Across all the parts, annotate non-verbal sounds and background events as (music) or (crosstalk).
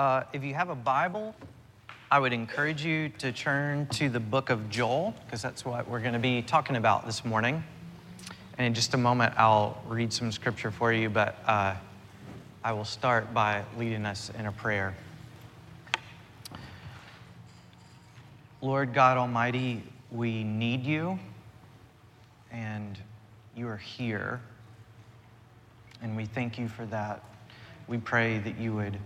Uh, if you have a Bible, I would encourage you to turn to the book of Joel, because that's what we're going to be talking about this morning. And in just a moment, I'll read some scripture for you, but uh, I will start by leading us in a prayer. Lord God Almighty, we need you, and you are here, and we thank you for that. We pray that you would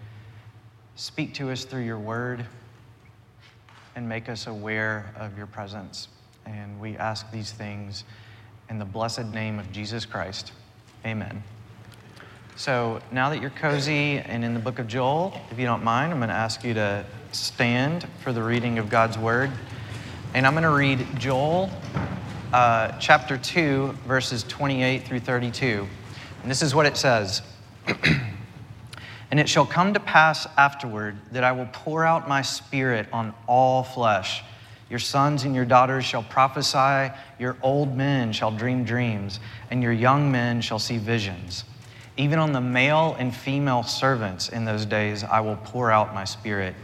speak to us through your word and make us aware of your presence. And we ask these things in the blessed name of Jesus Christ. Amen. So now that you're cozy and in the book of Joel, if you don't mind, I'm going to ask you to stand for the reading of God's word. And I'm going to read Joel uh, chapter 2, verses 28 through 32. And this is what it says (clears throat) And it shall come to pass afterward that I will pour out my spirit on all flesh. Your sons and your daughters shall prophesy, your old men shall dream dreams, and your young men shall see visions. Even on the male and female servants in those days I will pour out my spirit.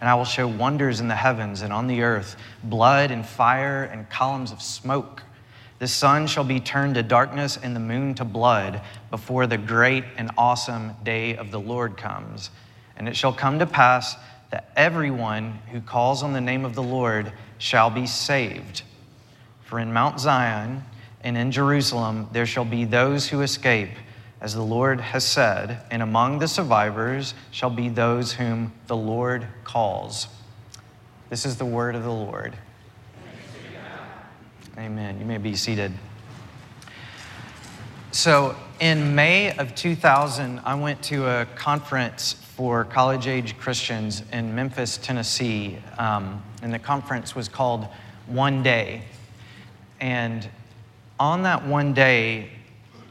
And I will show wonders in the heavens and on the earth blood and fire and columns of smoke. The sun shall be turned to darkness and the moon to blood before the great and awesome day of the Lord comes. And it shall come to pass that everyone who calls on the name of the Lord shall be saved. For in Mount Zion and in Jerusalem there shall be those who escape, as the Lord has said, and among the survivors shall be those whom the Lord calls. This is the word of the Lord. Amen. You may be seated. So, in May of 2000, I went to a conference for college age Christians in Memphis, Tennessee. Um, and the conference was called One Day. And on that one day,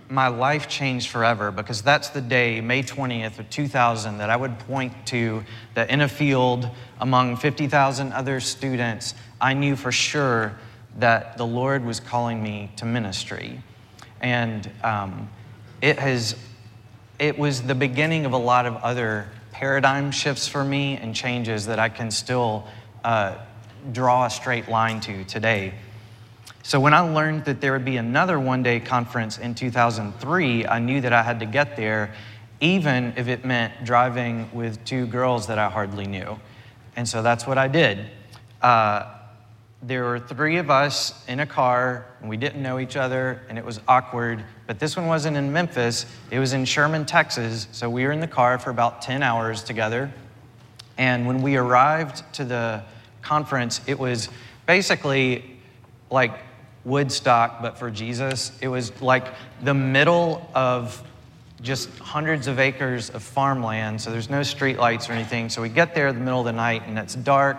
my life changed forever because that's the day, May 20th of 2000, that I would point to that in a field among 50,000 other students, I knew for sure that the Lord was calling me to ministry. And um, it has, it was the beginning of a lot of other paradigm shifts for me and changes that I can still uh, draw a straight line to today. So when I learned that there would be another one day conference in 2003, I knew that I had to get there, even if it meant driving with two girls that I hardly knew. And so that's what I did. Uh, there were three of us in a car, and we didn't know each other, and it was awkward. But this one wasn't in Memphis, it was in Sherman, Texas. So we were in the car for about 10 hours together. And when we arrived to the conference, it was basically like Woodstock, but for Jesus. It was like the middle of just hundreds of acres of farmland, so there's no street lights or anything. So we get there in the middle of the night, and it's dark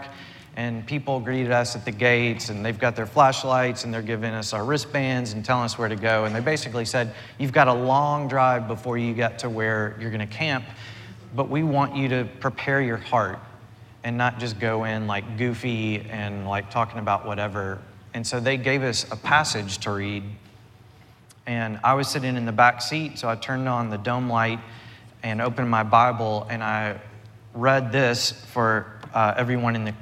and people greeted us at the gates and they've got their flashlights and they're giving us our wristbands and telling us where to go. And they basically said you've got a long drive before you get to where you're going to camp but we want you to prepare your heart and not just go in like goofy and like talking about whatever. And so they gave us a passage to read. And i was sitting in the back seat so i turned on the dome light and opened my bible and i read this for uh, everyone in the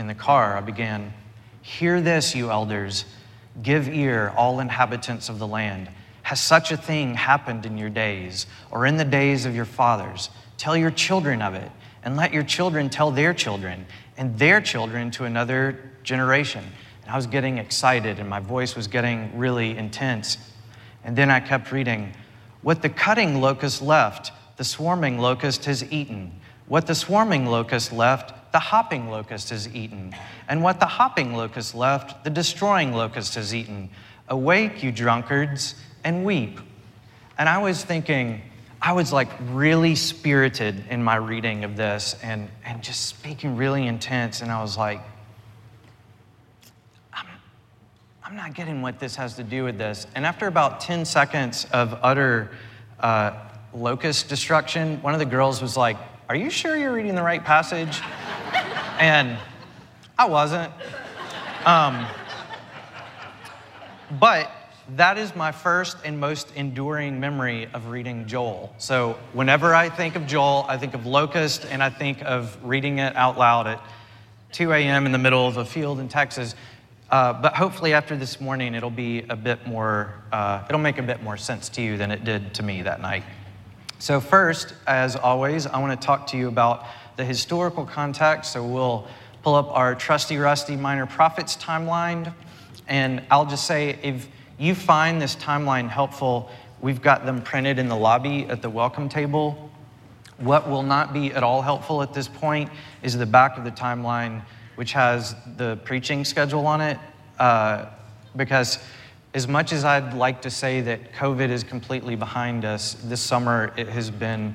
in the car, I began, Hear this, you elders, give ear, all inhabitants of the land. Has such a thing happened in your days, or in the days of your fathers? Tell your children of it, and let your children tell their children, and their children to another generation. And I was getting excited, and my voice was getting really intense. And then I kept reading, What the cutting locust left, the swarming locust has eaten. What the swarming locust left, the hopping locust has eaten. And what the hopping locust left, the destroying locust has eaten. Awake, you drunkards, and weep. And I was thinking, I was like really spirited in my reading of this and, and just speaking really intense. And I was like, I'm, I'm not getting what this has to do with this. And after about 10 seconds of utter uh, locust destruction, one of the girls was like, Are you sure you're reading the right passage? And I wasn't. Um, but that is my first and most enduring memory of reading Joel. So whenever I think of Joel, I think of locust and I think of reading it out loud at 2 a.m. in the middle of a field in Texas. Uh, but hopefully, after this morning, it'll be a bit more, uh, it'll make a bit more sense to you than it did to me that night. So, first, as always, I want to talk to you about the historical context. So, we'll pull up our trusty, rusty minor prophets timeline. And I'll just say, if you find this timeline helpful, we've got them printed in the lobby at the welcome table. What will not be at all helpful at this point is the back of the timeline which has the preaching schedule on it. Uh, because as much as I'd like to say that COVID is completely behind us, this summer it has been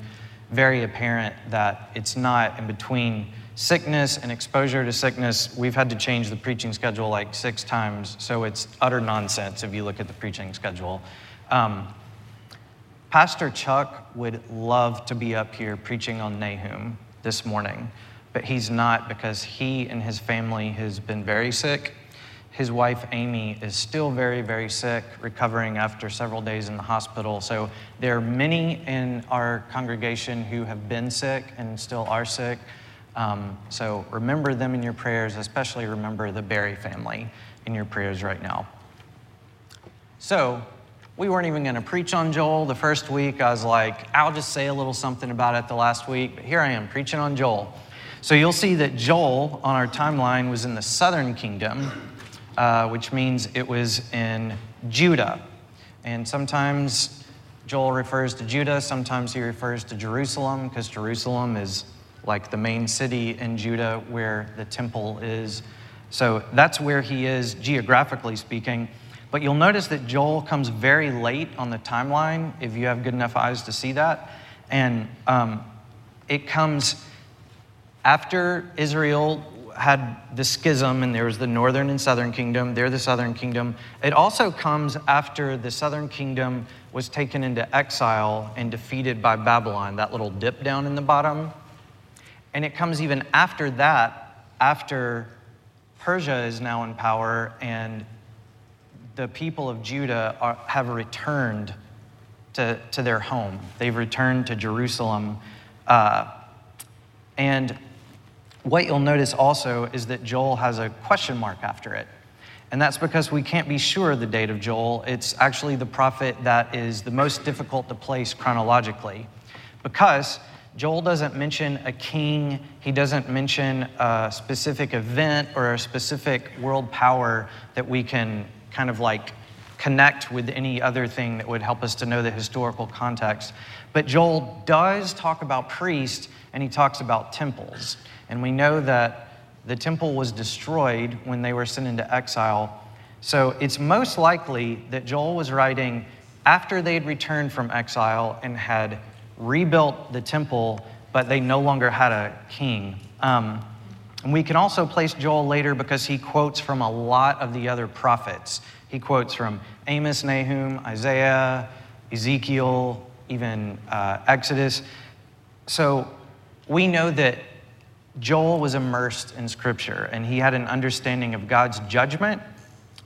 very apparent that it's not. In between sickness and exposure to sickness, we've had to change the preaching schedule like six times. So it's utter nonsense if you look at the preaching schedule. Um, Pastor Chuck would love to be up here preaching on Nahum this morning but he's not because he and his family has been very sick. His wife Amy is still very, very sick, recovering after several days in the hospital. So there are many in our congregation who have been sick and still are sick. Um, so remember them in your prayers, especially remember the Barry family in your prayers right now. So we weren't even going to preach on Joel the first week. I was like, I'll just say a little something about it the last week. But here I am preaching on Joel. So you'll see that Joel on our timeline was in the southern kingdom, uh, which means it was in Judah. And sometimes Joel refers to Judah, sometimes he refers to Jerusalem, because Jerusalem is like the main city in Judah where the temple is. So that's where he is geographically speaking. But you'll notice that Joel comes very late on the timeline, if you have good enough eyes to see that. And um, it comes after Israel had the schism and there was the northern and southern kingdom, they're the southern kingdom. It also comes after the southern kingdom was taken into exile and defeated by Babylon, that little dip down in the bottom. And it comes even after that, after Persia is now in power and the people of Judah are, have returned to, to their home. They've returned to Jerusalem. Uh, and what you'll notice also is that Joel has a question mark after it. And that's because we can't be sure of the date of Joel. It's actually the prophet that is the most difficult to place chronologically. Because Joel doesn't mention a king, he doesn't mention a specific event or a specific world power that we can kind of like connect with any other thing that would help us to know the historical context. But Joel does talk about priests and he talks about temples. And we know that the temple was destroyed when they were sent into exile. So it's most likely that Joel was writing after they had returned from exile and had rebuilt the temple, but they no longer had a king. Um, and we can also place Joel later because he quotes from a lot of the other prophets. He quotes from Amos, Nahum, Isaiah, Ezekiel, even uh, Exodus. So we know that Joel was immersed in Scripture and he had an understanding of God's judgment,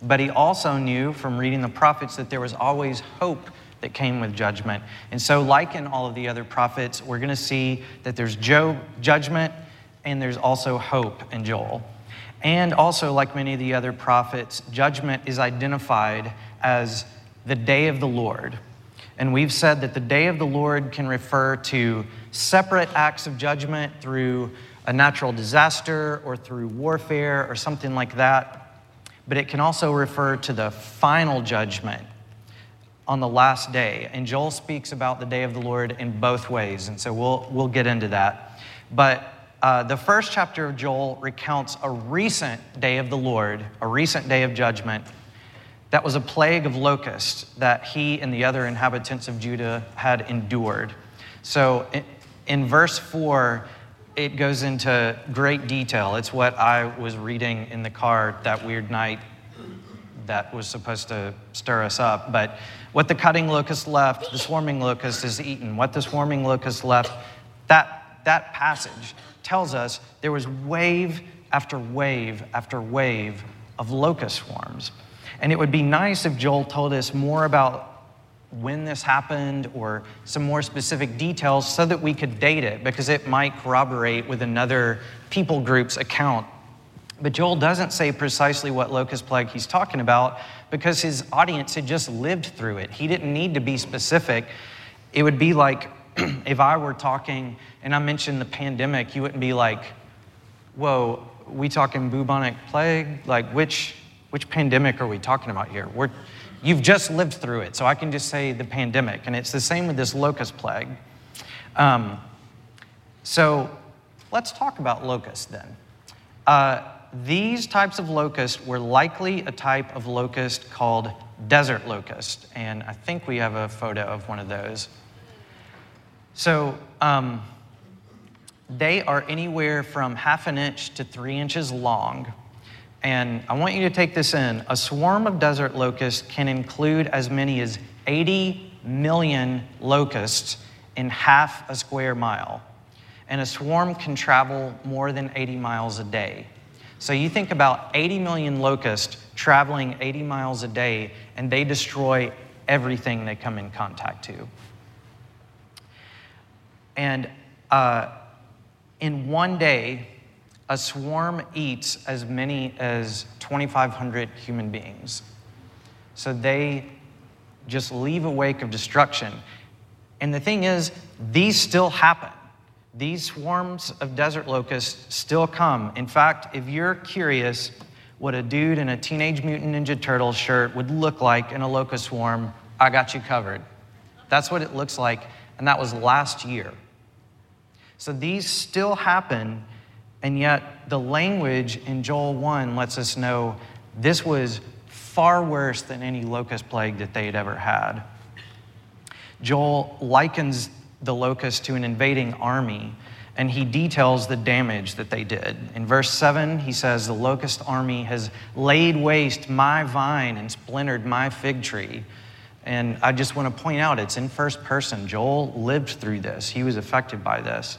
but he also knew from reading the prophets that there was always hope that came with judgment. And so, like in all of the other prophets, we're going to see that there's Job judgment and there's also hope in Joel. And also, like many of the other prophets, judgment is identified as the day of the Lord. And we've said that the day of the Lord can refer to separate acts of judgment through a natural disaster or through warfare or something like that, but it can also refer to the final judgment on the last day. And Joel speaks about the day of the Lord in both ways, and so we'll, we'll get into that. But uh, the first chapter of Joel recounts a recent day of the Lord, a recent day of judgment. That was a plague of locusts that he and the other inhabitants of Judah had endured. So in, verse 4, it goes into great detail. It's what I was reading in the car that weird night that was supposed to stir us up. But what the cutting locust left, the swarming locust is eaten. What the swarming locust left, that, that passage tells us there was wave after wave after wave of locust swarms. And it would be nice if Joel told us more about when this happened or some more specific details so that we could date it because it might corroborate with another people group's account. But Joel doesn't say precisely what locust plague he's talking about because his audience had just lived through it. He didn't need to be specific. It would be like (clears throat) if I were talking and I mentioned the pandemic, you wouldn't be like, whoa, we talking bubonic plague? Like, which, which pandemic are we talking about here? We're, You've just lived through it, so I can just say the pandemic. And it's the same with this locust plague. Um, so let's talk about locusts then. Uh, these types of locusts were likely a type of locust called desert locust. And I think we have a photo of one of those. So um, they are anywhere from half an inch to three inches long. And I want you to take this in. A swarm of desert locusts can include as many as 80 million locusts in half a square mile. And a swarm can travel more than 80 miles a day. So you think about 80 million locusts traveling 80 miles a day, and they destroy everything they come in contact to. And uh, in one day, a swarm eats as many as 2,500 human beings. So they just leave a wake of destruction. And the thing is, these still happen. These swarms of desert locusts still come. In fact, if you're curious what a dude in a Teenage Mutant Ninja Turtle shirt would look like in a locust swarm, I got you covered. That's what it looks like, and that was last year. So these still happen and yet, the language in Joel 1 lets us know this was far worse than any locust plague that they had ever had. Joel likens the locust to an invading army, and he details the damage that they did. In verse 7, he says, The locust army has laid waste my vine and splintered my fig tree. And I just want to point out it's in first person. Joel lived through this, he was affected by this.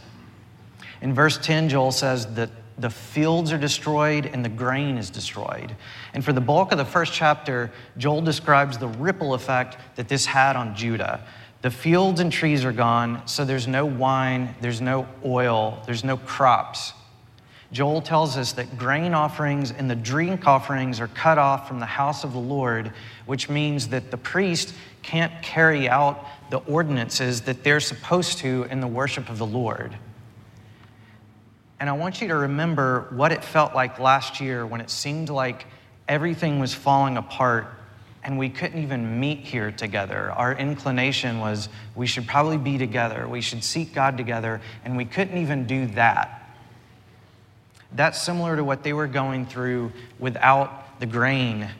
In verse 10, Joel says that the fields are destroyed and the grain is destroyed. And for the bulk of the first chapter, Joel describes the ripple effect that this had on Judah. The fields and trees are gone, so there's no wine, there's no oil, there's no crops. Joel tells us that grain offerings and the drink offerings are cut off from the house of the Lord, which means that the priest can't carry out the ordinances that they're supposed to in the worship of the Lord. And I want you to remember what it felt like last year when it seemed like everything was falling apart and we couldn't even meet here together. Our inclination was we should probably be together, we should seek God together, and we couldn't even do that. That's similar to what they were going through without the grain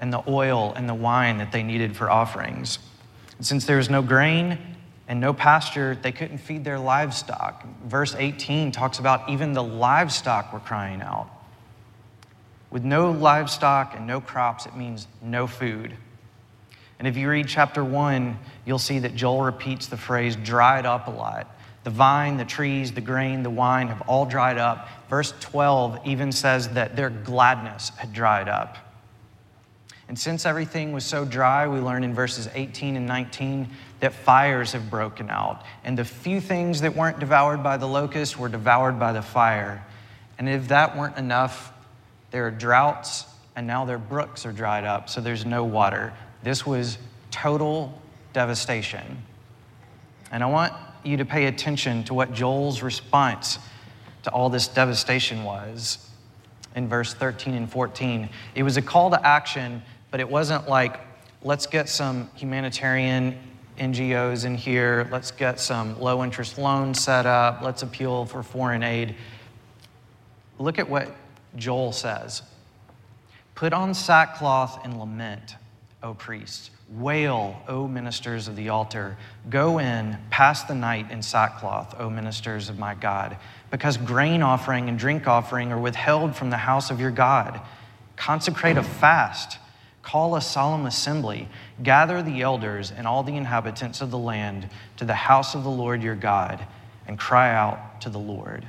and the oil and the wine that they needed for offerings. And since there was no grain, and no pasture, they couldn't feed their livestock. Verse 18 talks about even the livestock were crying out. With no livestock and no crops, it means no food. And if you read chapter 1, you'll see that Joel repeats the phrase dried up a lot. The vine, the trees, the grain, the wine have all dried up. Verse 12 even says that their gladness had dried up. And since everything was so dry, we learn in verses 18 and 19 that fires have broken out. And the few things that weren't devoured by the locust were devoured by the fire. And if that weren't enough, there are droughts, and now their brooks are dried up, so there's no water. This was total devastation. And I want you to pay attention to what Joel's response to all this devastation was in verse 13 and 14. It was a call to action, but it wasn't like, let's get some humanitarian NGOs in here. Let's get some low interest loans set up. Let's appeal for foreign aid. Look at what Joel says Put on sackcloth and lament, O priests. Wail, O ministers of the altar. Go in, pass the night in sackcloth, O ministers of my God, because grain offering and drink offering are withheld from the house of your God. Consecrate a fast Call a solemn assembly, gather the elders and all the inhabitants of the land to the house of the Lord your God, and cry out to the Lord.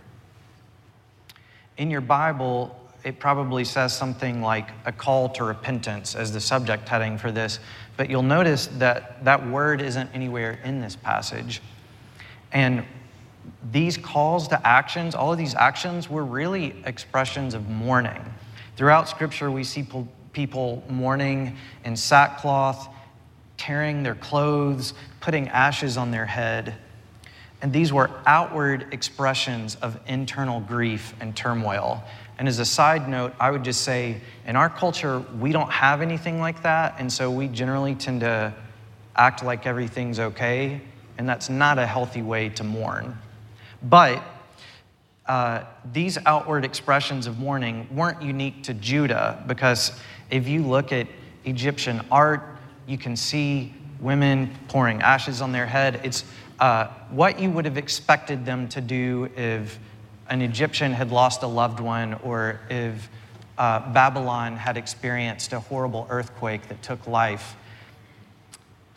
In your Bible, it probably says something like a call to repentance as the subject heading for this. But you'll notice that that word isn't anywhere in this passage. And these calls to actions, all of these actions, were really expressions of mourning. Throughout Scripture, we see people mourning in sackcloth, tearing their clothes, putting ashes on their head. And these were outward expressions of internal grief and turmoil. And as a side note, I would just say in our culture, we don't have anything like that. And so we generally tend to act like everything's okay. And that's not a healthy way to mourn. But uh, these outward expressions of mourning weren't unique to Judah because if you look at Egyptian art, you can see women pouring ashes on their head. It's uh, what you would have expected them to do if an Egyptian had lost a loved one or if uh, Babylon had experienced a horrible earthquake that took life.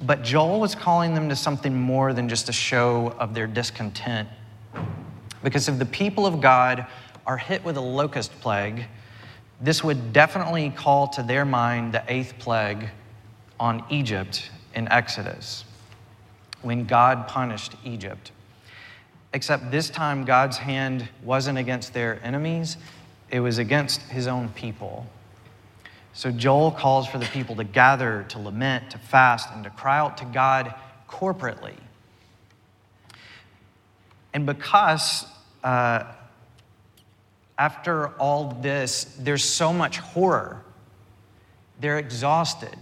But Joel was calling them to something more than just a show of their discontent. Because if the people of God are hit with a locust plague, this would definitely call to their mind the eighth plague on Egypt in Exodus, when God punished Egypt. Except this time, God's hand wasn't against their enemies, it was against his own people. So Joel calls for the people to gather, to lament, to fast, and to cry out to God corporately. And because uh, after all this, there's so much horror, they're exhausted,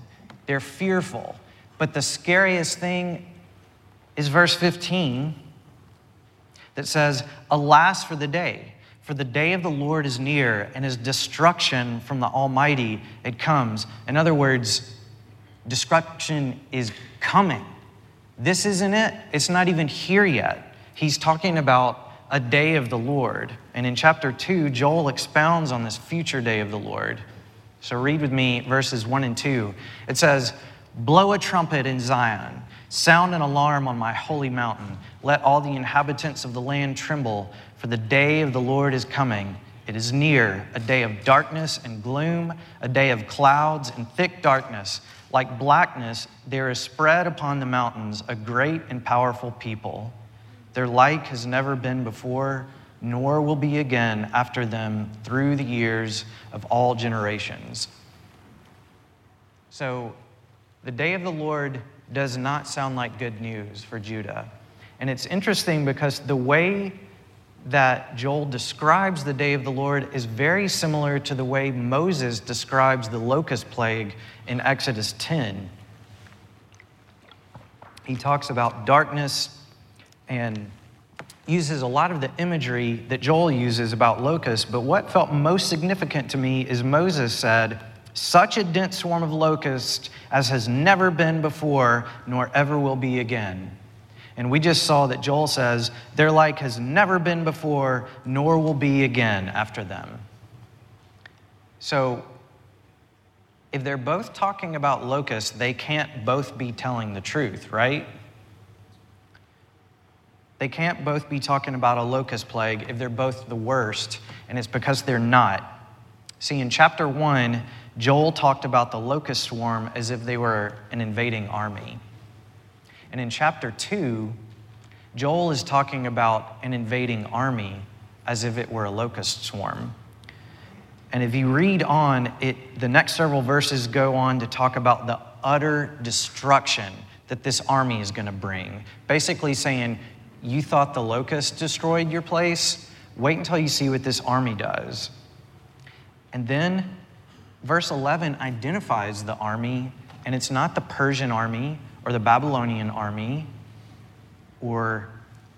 they're fearful. But the scariest thing is verse 15 that says, Alas for the day, for the day of the Lord is near, and his destruction from the Almighty it comes. In other words, destruction is coming. This isn't it, it's not even here yet. He's talking about a day of the Lord. And in chapter 2, Joel expounds on this future day of the Lord. So read with me verses 1 and 2. It says, Blow a trumpet in Zion, sound an alarm on my holy mountain. Let all the inhabitants of the land tremble, for the day of the Lord is coming. It is near, a day of darkness and gloom, a day of clouds and thick darkness. Like blackness, there is spread upon the mountains a great and powerful people. Their like has never been before, nor will be again after them through the years of all generations. So, the day of the Lord does not sound like good news for Judah. And it's interesting because the way that Joel describes the day of the Lord is very similar to the way Moses describes the locust plague in Exodus 10. He talks about darkness and uses a lot of the imagery that Joel uses about locusts, but what felt most significant to me is Moses said, such a dense swarm of locusts as has never been before, nor ever will be again. And we just saw that Joel says, their like has never been before, nor will be again after them. So, if they're both talking about locusts, they can't both be telling the truth, right? They can't both be talking about a locust plague if they're both the worst, and it's because they're not. See, in chapter 1, Joel talked about the locust swarm as if they were an invading army. And in chapter 2, Joel is talking about an invading army as if it were a locust swarm. And if you read on, it, the next several verses go on to talk about the utter destruction that this army is going to bring. Basically, saying, You thought the locust destroyed your place? Wait until you see what this army does. And then verse 11 identifies the army, and it's not the Persian army or the Babylonian army or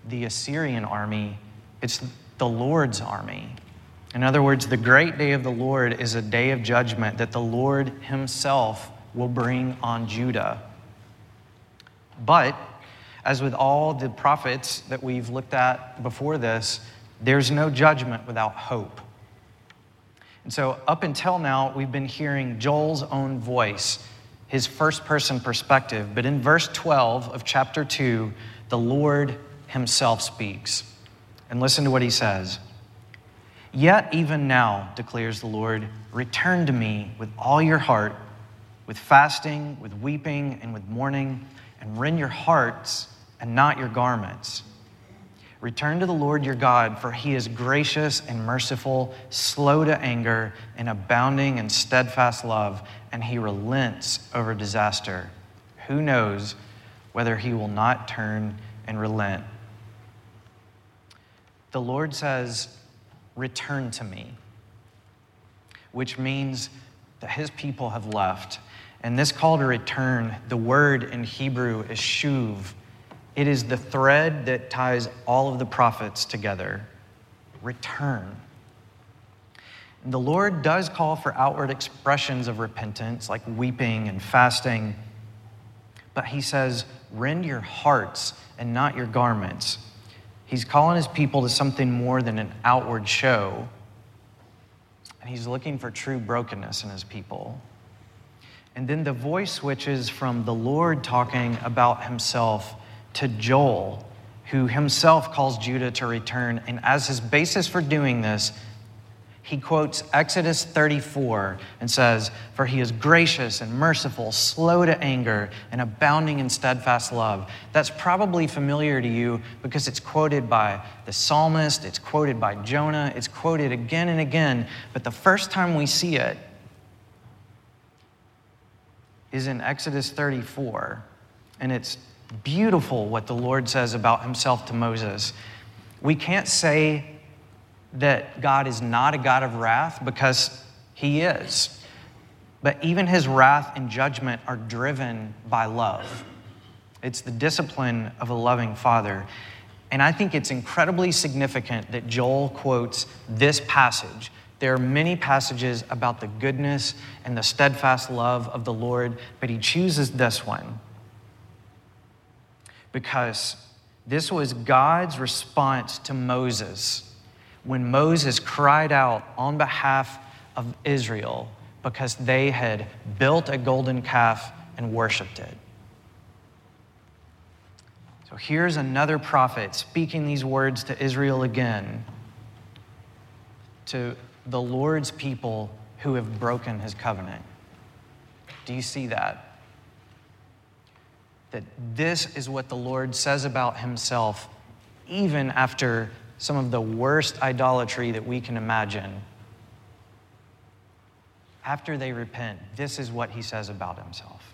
the Assyrian army, it's the Lord's army. In other words, the great day of the Lord is a day of judgment that the Lord Himself will bring on Judah. But, as with all the prophets that we've looked at before this, there's no judgment without hope. And so, up until now, we've been hearing Joel's own voice, his first person perspective. But in verse 12 of chapter 2, the Lord himself speaks. And listen to what he says Yet, even now, declares the Lord, return to me with all your heart, with fasting, with weeping, and with mourning, and rend your hearts and not your garments. Return to the Lord your God, for he is gracious and merciful, slow to anger, and abounding in steadfast love, and he relents over disaster. Who knows whether he will not turn and relent? The Lord says, Return to me, which means that his people have left. And this call to return, the word in Hebrew is shuv. It is the thread that ties all of the prophets together. Return. And the Lord does call for outward expressions of repentance, like weeping and fasting. But he says, rend your hearts and not your garments. He's calling his people to something more than an outward show. And he's looking for true brokenness in his people. And then the voice switches from the Lord talking about himself to Joel, who himself calls Judah to return. And as his basis for doing this, he quotes Exodus 34 and says, For he is gracious and merciful, slow to anger, and abounding in steadfast love. That's probably familiar to you because it's quoted by the psalmist, it's quoted by Jonah, it's quoted again and again. But the first time we see it is in Exodus 34. And it's beautiful what the Lord says about himself to Moses. We can't say that God is not a God of wrath because he is. But even his wrath and judgment are driven by love. It's the discipline of a loving father. And I think it's incredibly significant that Joel quotes this passage. There are many passages about the goodness and the steadfast love of the Lord, but he chooses this one because this was God's response to Moses when Moses cried out on behalf of Israel because they had built a golden calf and worshiped it. So here's another prophet speaking these words to Israel again, to the Lord's people who have broken his covenant. Do you see that? That this is what the Lord says about himself, even after some of the worst idolatry that we can imagine. After they repent, this is what he says about himself.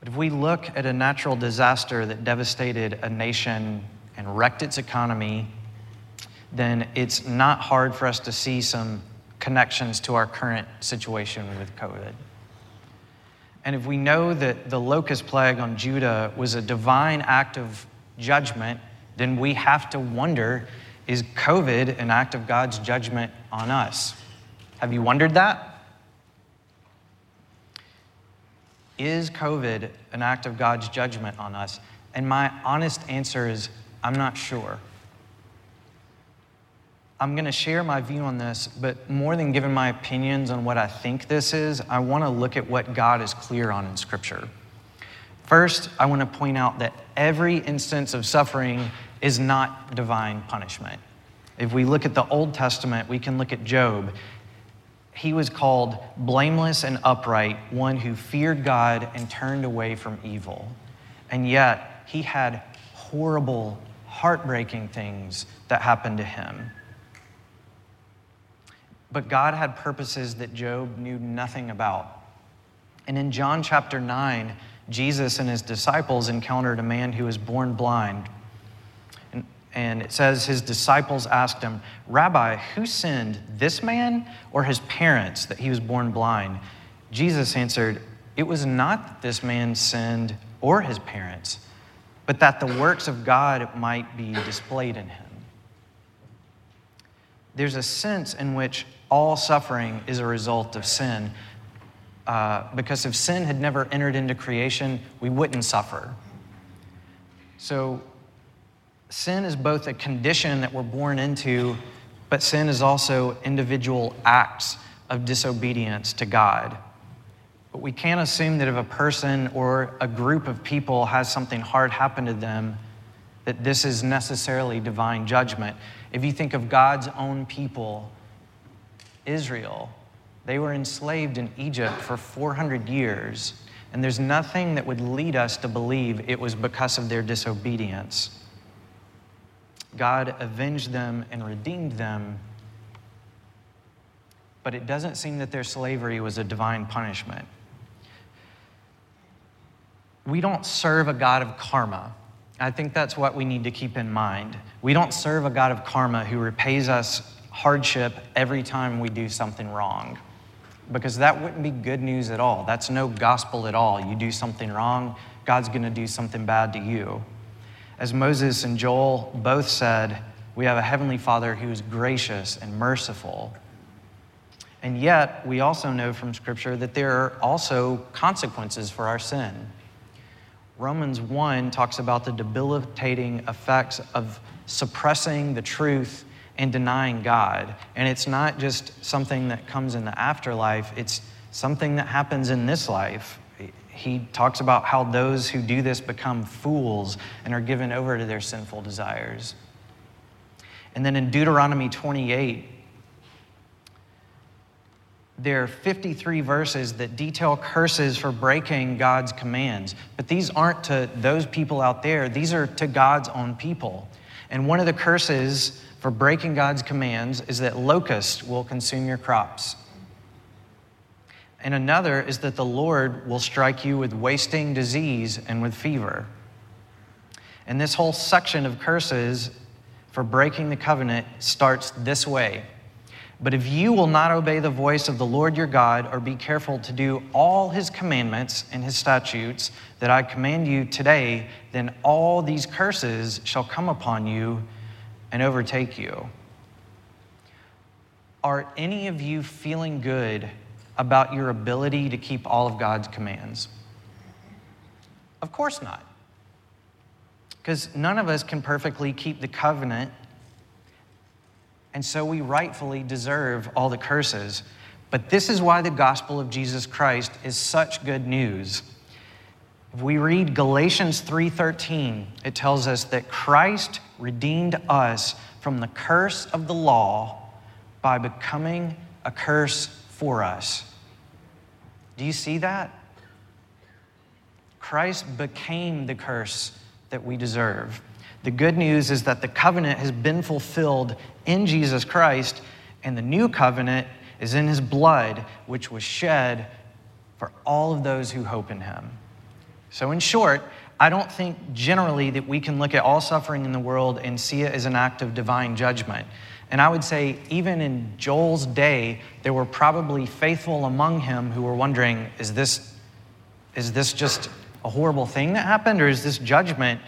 But if we look at a natural disaster that devastated a nation and wrecked its economy, then it's not hard for us to see some connections to our current situation with COVID. And if we know that the locust plague on Judah was a divine act of judgment then we have to wonder is COVID an act of God's judgment on us? Have you wondered that? Is COVID an act of God's judgment on us? And my honest answer is I'm not sure. I'm going to share my view on this, but more than giving my opinions on what I think this is, I want to look at what God is clear on in Scripture. First, I want to point out that every instance of suffering is not divine punishment. If we look at the Old Testament, we can look at Job. He was called blameless and upright, one who feared God and turned away from evil. And yet, he had horrible, heartbreaking things that happened to him. But God had purposes that Job knew nothing about. And in John chapter 9, Jesus and his disciples encountered a man who was born blind and it says his disciples asked him, Rabbi, who sinned, this man or his parents, that he was born blind? Jesus answered, It was not that this man sinned or his parents, but that the works of God might be displayed in him. There's a sense in which all suffering is a result of sin. Uh, because if sin had never entered into creation, we wouldn't suffer. So sin is both a condition that we're born into, but sin is also individual acts of disobedience to God. But we can't assume that if a person or a group of people has something hard happen to them, that this is necessarily divine judgment. If you think of God's own people, Israel, they were enslaved in Egypt for 400 years, and there's nothing that would lead us to believe it was because of their disobedience. God avenged them and redeemed them, but it doesn't seem that their slavery was a divine punishment. We don't serve a God of karma. I think that's what we need to keep in mind. We don't serve a God of karma who repays us hardship every time we do something wrong, because that wouldn't be good news at all. That's no gospel at all. You do something wrong, God's going to do something bad to you. As Moses and Joel both said, we have a heavenly Father who is gracious and merciful. And yet, we also know from Scripture that there are also consequences for our sin. Romans 1 talks about the debilitating effects of suppressing the truth and denying God. And it's not just something that comes in the afterlife, it's something that happens in this life he talks about how those who do this become fools and are given over to their sinful desires. And then in Deuteronomy 28, there are 53 verses that detail curses for breaking God's commands. But these aren't to those people out there, these are to God's own people. And one of the curses for breaking God's commands is that locusts will consume your crops and another is that the Lord will strike you with wasting disease and with fever. And this whole section of curses for breaking the covenant starts this way. But if you will not obey the voice of the Lord your God, or be careful to do all his commandments and his statutes that I command you today, then all these curses shall come upon you and overtake you. Are any of you feeling good about your ability to keep all of God's commands? Of course not. Because none of us can perfectly keep the covenant, and so we rightfully deserve all the curses. But this is why the gospel of Jesus Christ is such good news. If we read Galatians 3:13, it tells us that Christ redeemed us from the curse of the law by becoming a curse for us. Do you see that? Christ became the curse that we deserve. The good news is that the covenant has been fulfilled in Jesus Christ, and the new covenant is in his blood, which was shed for all of those who hope in him. So, in short, I don't think generally that we can look at all suffering in the world and see it as an act of divine judgment. And I would say, even in Joel's day, there were probably faithful among him who were wondering is this, is this just a horrible thing that happened, or is this judgment?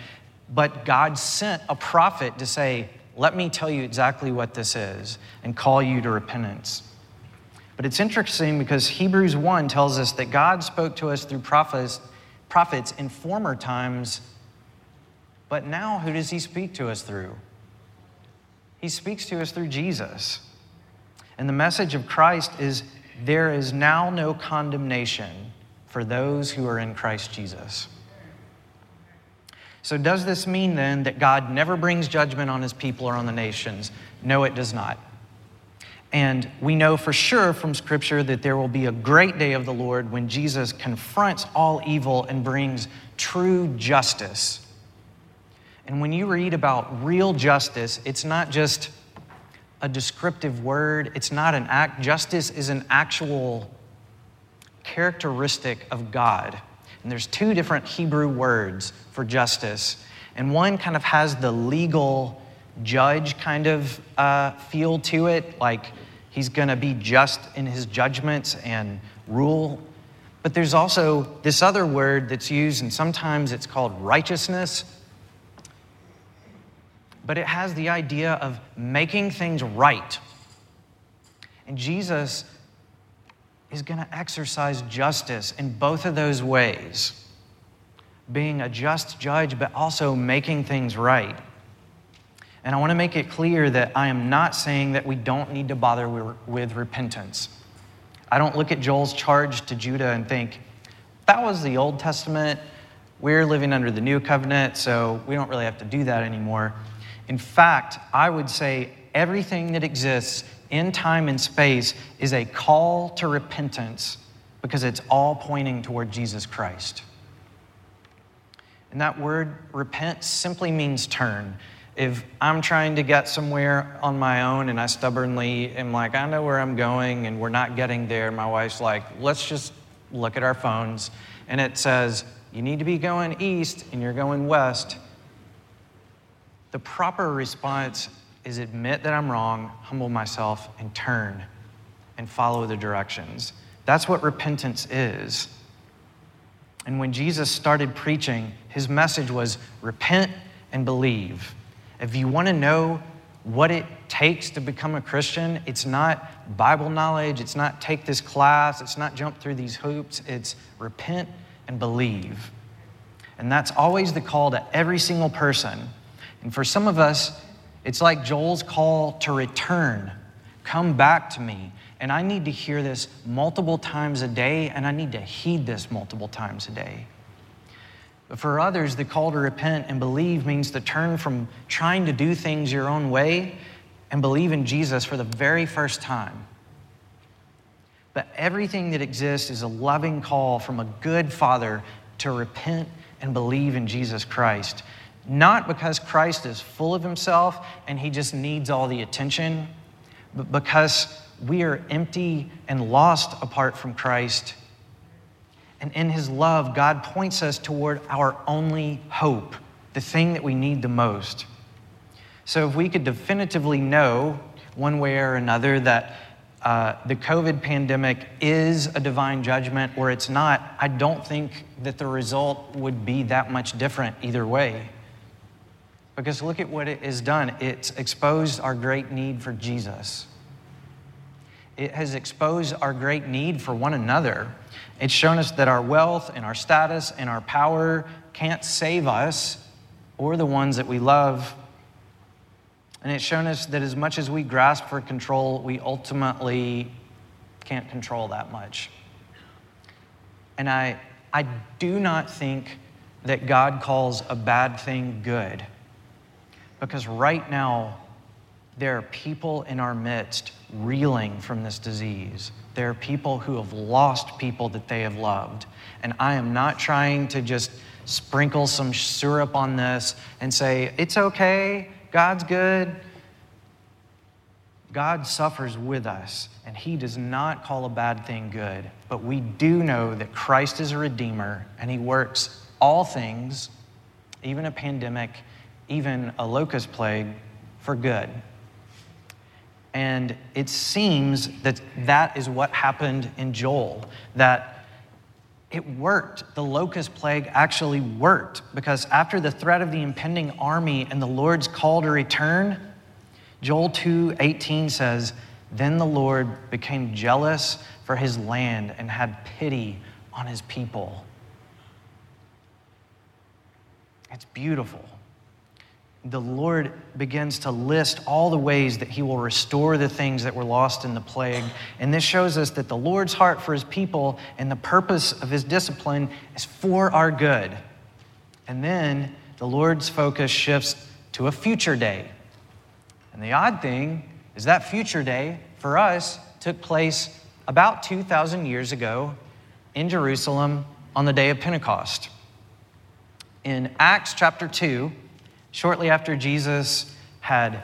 But God sent a prophet to say, Let me tell you exactly what this is, and call you to repentance. But it's interesting because Hebrews 1 tells us that God spoke to us through prophets, prophets in former times, but now who does he speak to us through? He speaks to us through Jesus. And the message of Christ is there is now no condemnation for those who are in Christ Jesus. So, does this mean then that God never brings judgment on his people or on the nations? No, it does not. And we know for sure from Scripture that there will be a great day of the Lord when Jesus confronts all evil and brings true justice and when you read about real justice, it's not just a descriptive word, it's not an act. Justice is an actual characteristic of God. And there's two different Hebrew words for justice. And one kind of has the legal judge kind of uh, feel to it, like he's going to be just in his judgments and rule. But there's also this other word that's used, and sometimes it's called righteousness but it has the idea of making things right. And Jesus is going to exercise justice in both of those ways being a just judge, but also making things right. And I want to make it clear that I am not saying that we don't need to bother with repentance. I don't look at Joel's charge to Judah and think, that was the Old Testament. We're living under the new covenant, so we don't really have to do that anymore. In fact, I would say everything that exists in time and space is a call to repentance because it's all pointing toward Jesus Christ. And that word repent simply means turn. If I'm trying to get somewhere on my own and I stubbornly am like, I know where I'm going and we're not getting there, my wife's like, let's just look at our phones. And it says, you need to be going east and you're going west. The proper response is admit that I'm wrong, humble myself, and turn and follow the directions. That's what repentance is. And when Jesus started preaching, his message was repent and believe. If you want to know what it takes to become a Christian, it's not Bible knowledge, it's not take this class, it's not jump through these hoops, it's repent and believe. And that's always the call to every single person. And for some of us, it's like Joel's call to return. Come back to me. And I need to hear this multiple times a day, and I need to heed this multiple times a day. But for others, the call to repent and believe means to turn from trying to do things your own way and believe in Jesus for the very first time. But everything that exists is a loving call from a good Father to repent and believe in Jesus Christ. Not because Christ is full of himself and he just needs all the attention, but because we are empty and lost apart from Christ. And in His love, God points us toward our only hope, the thing that we need the most. So, if we could definitively know one way or another that uh, the COVID pandemic is a divine judgment or it's not, I don't think that the result would be that much different either way. Because look at what it has done it's exposed our great need for Jesus it has exposed our great need for one another. It's shown us that our wealth and our status and our power can't save us or the ones that we love. And it's shown us that as much as we grasp for control, we ultimately can't control that much. And I, I do not think that God calls a bad thing good. Because right now, there are people in our midst reeling from this disease. There are people who have lost people that they have loved. And I am not trying to just sprinkle some syrup on this and say, it's okay, God's good. God suffers with us, and He does not call a bad thing good. But we do know that Christ is a Redeemer, and He works all things, even a pandemic, even a locust plague, for good. And it seems that that is what happened in Joel, that it worked. The locust plague actually worked because after the threat of the impending army and the Lord's call to return, Joel 2:18 says, "Then the Lord became jealous for his land and had pity on his people." It's beautiful the Lord begins to list all the ways that He will restore the things that were lost in the plague. And this shows us that the Lord's heart for His people and the purpose of His discipline is for our good. And then the Lord's focus shifts to a future day. And the odd thing is that future day for us took place about 2,000 years ago in Jerusalem on the day of Pentecost. In Acts chapter 2, Shortly after Jesus had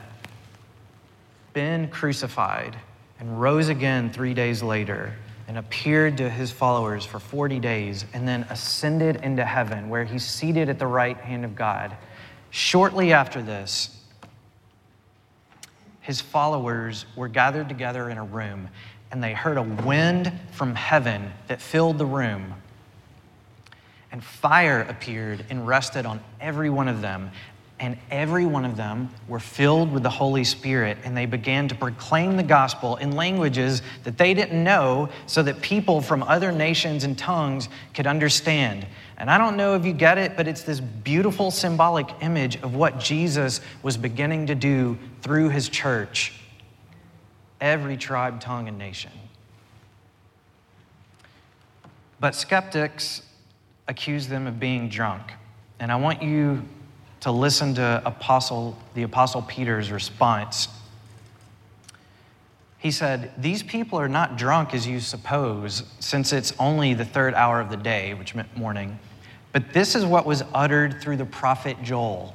been crucified and rose again three days later and appeared to his followers for 40 days and then ascended into heaven where he's seated at the right hand of God. Shortly after this, his followers were gathered together in a room and they heard a wind from heaven that filled the room. And fire appeared and rested on every one of them and every one of them were filled with the Holy Spirit, and they began to proclaim the gospel in languages that they didn't know so that people from other nations and tongues could understand. And I don't know if you get it, but it's this beautiful symbolic image of what Jesus was beginning to do through his church. Every tribe, tongue, and nation. But skeptics accuse them of being drunk. And I want you to listen to Apostle, the Apostle Peter's response. He said, These people are not drunk as you suppose, since it's only the third hour of the day, which meant morning. But this is what was uttered through the prophet Joel.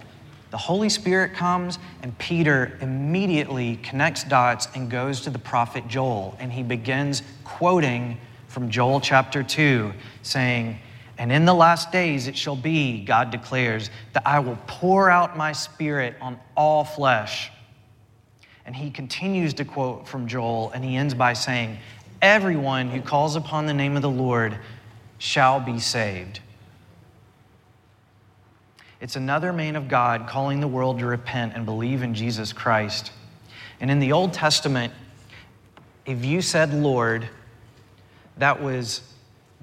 The Holy Spirit comes, and Peter immediately connects dots and goes to the prophet Joel. And he begins quoting from Joel chapter 2, saying, And in the last days it shall be, God declares, that I will pour out my spirit on all flesh. And he continues to quote from Joel, and he ends by saying, Everyone who calls upon the name of the Lord shall be saved. It's another man of God calling the world to repent and believe in Jesus Christ. And in the Old Testament, if you said Lord, that was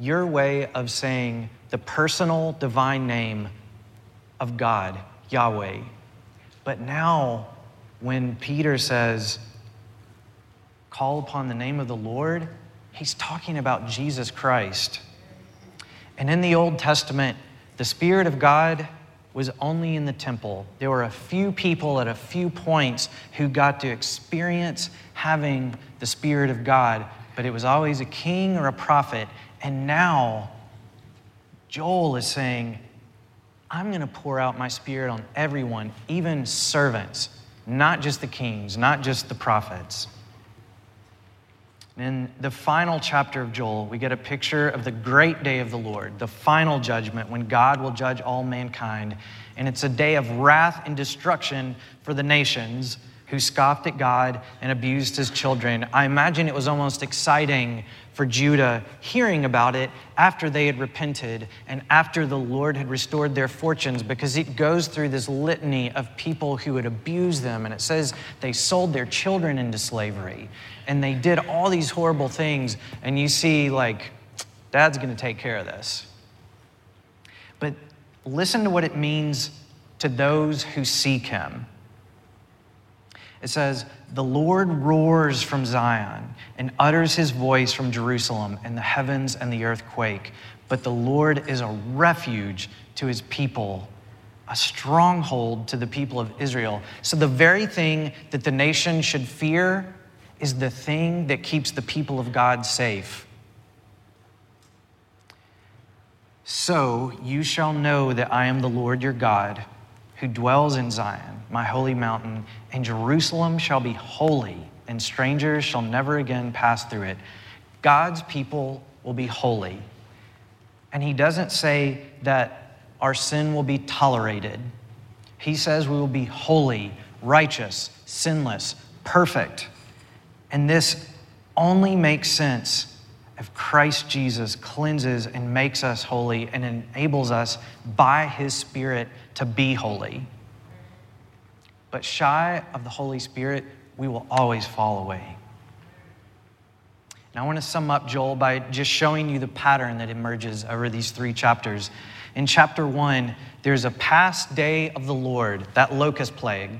your way of saying the personal divine name of God, Yahweh. But now, when Peter says, call upon the name of the Lord, he's talking about Jesus Christ. And in the Old Testament, the Spirit of God was only in the temple. There were a few people at a few points who got to experience having the Spirit of God, but it was always a king or a prophet. And now, Joel is saying, I'm going to pour out my Spirit on everyone, even servants, not just the kings, not just the prophets. In the final chapter of Joel, we get a picture of the great day of the Lord, the final judgment when God will judge all mankind. And it's a day of wrath and destruction for the nations who scoffed at God and abused his children. I imagine it was almost exciting for Judah hearing about it after they had repented and after the Lord had restored their fortunes because it goes through this litany of people who had abused them. And it says they sold their children into slavery and they did all these horrible things. And you see, like, dad's going to take care of this. But listen to what it means to those who seek him. It says, The Lord roars from Zion and utters his voice from Jerusalem, and the heavens and the earth quake. But the Lord is a refuge to his people, a stronghold to the people of Israel. So, the very thing that the nation should fear is the thing that keeps the people of God safe. So you shall know that I am the Lord your God who dwells in Zion, my holy mountain, and Jerusalem shall be holy, and strangers shall never again pass through it. God's people will be holy. And he doesn't say that our sin will be tolerated. He says we will be holy, righteous, sinless, perfect. And this only makes sense if Christ Jesus cleanses and makes us holy and enables us by his Spirit to be holy. But shy of the Holy Spirit, we will always fall away. Now, I want to sum up Joel by just showing you the pattern that emerges over these three chapters. In chapter one, there's a past day of the Lord, that locust plague,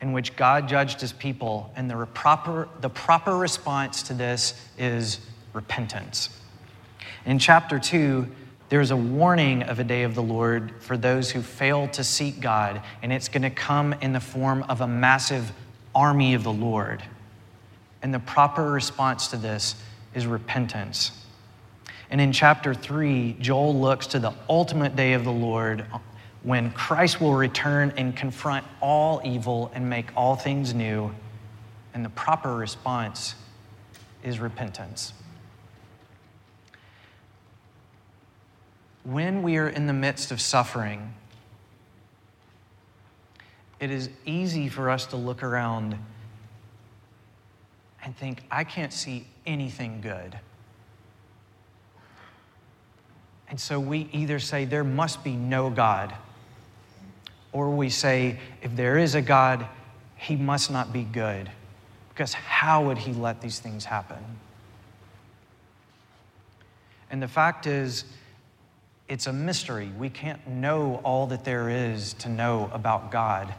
in which God judged his people, and the proper, the proper response to this is repentance. In chapter 2, there's a warning of a day of the Lord for those who fail to seek God, and it's going to come in the form of a massive army of the Lord. And the proper response to this is repentance. And in chapter 3, Joel looks to the ultimate day of the Lord when Christ will return and confront all evil and make all things new. And the proper response is repentance. When we are in the midst of suffering, it is easy for us to look around and think, I can't see anything good. And so we either say, There must be no God or we say, if there is a God, he must not be good. Because how would he let these things happen? And the fact is, it's a mystery. We can't know all that there is to know about God,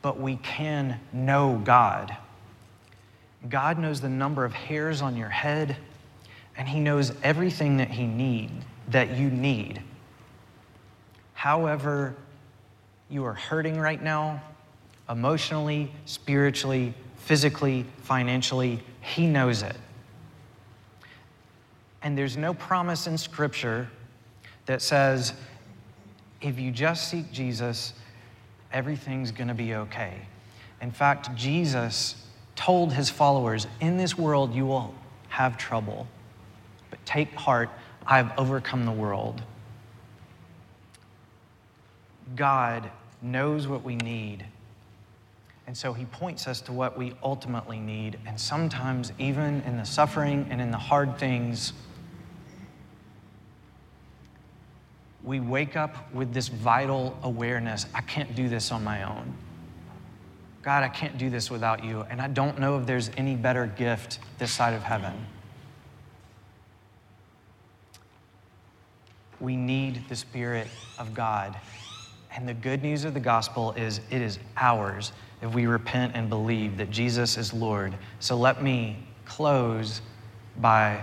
but we can know God. God knows the number of hairs on your head, and He knows everything that He need, that you need. However, You are hurting right now, emotionally, spiritually, physically, financially. He knows it. And there's no promise in Scripture that says, if you just seek Jesus, everything's going to be okay. In fact, Jesus told his followers, In this world you will have trouble, but take heart, I've overcome the world. God knows what we need. And so he points us to what we ultimately need. And sometimes, even in the suffering and in the hard things, we wake up with this vital awareness I can't do this on my own. God, I can't do this without you. And I don't know if there's any better gift this side of heaven. We need the Spirit of God. And the good news of the gospel is it is ours if we repent and believe that Jesus is Lord. So let me close by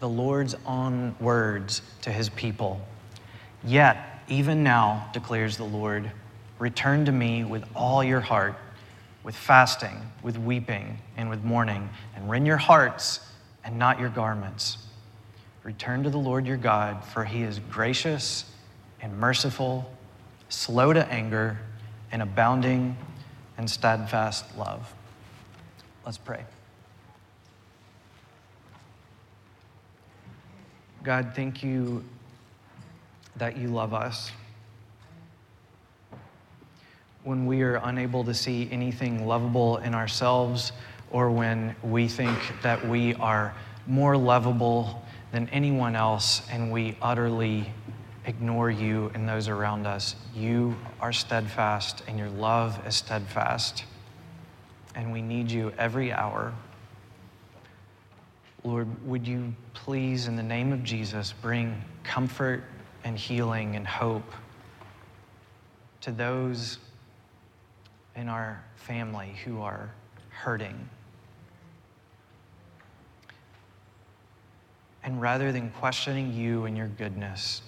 the Lord's own words to his people. Yet, even now, declares the Lord, return to me with all your heart, with fasting, with weeping, and with mourning, and rend your hearts and not your garments. Return to the Lord your God, for he is gracious and merciful, slow to anger, and abounding in steadfast love. Let's pray. God, thank you that you love us. When we are unable to see anything lovable in ourselves, or when we think that we are more lovable than anyone else and we utterly ignore you and those around us, you are steadfast and your love is steadfast. And we need you every hour. Lord, would you please, in the name of Jesus, bring comfort and healing and hope to those in our family who are hurting. And rather than questioning you and your goodness,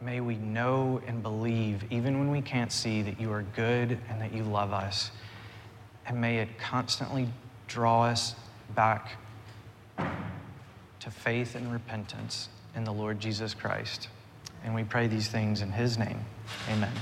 may we know and believe, even when we can't see, that you are good and that you love us. And may it constantly draw us back to faith and repentance in the Lord Jesus Christ. And we pray these things in his name. Amen.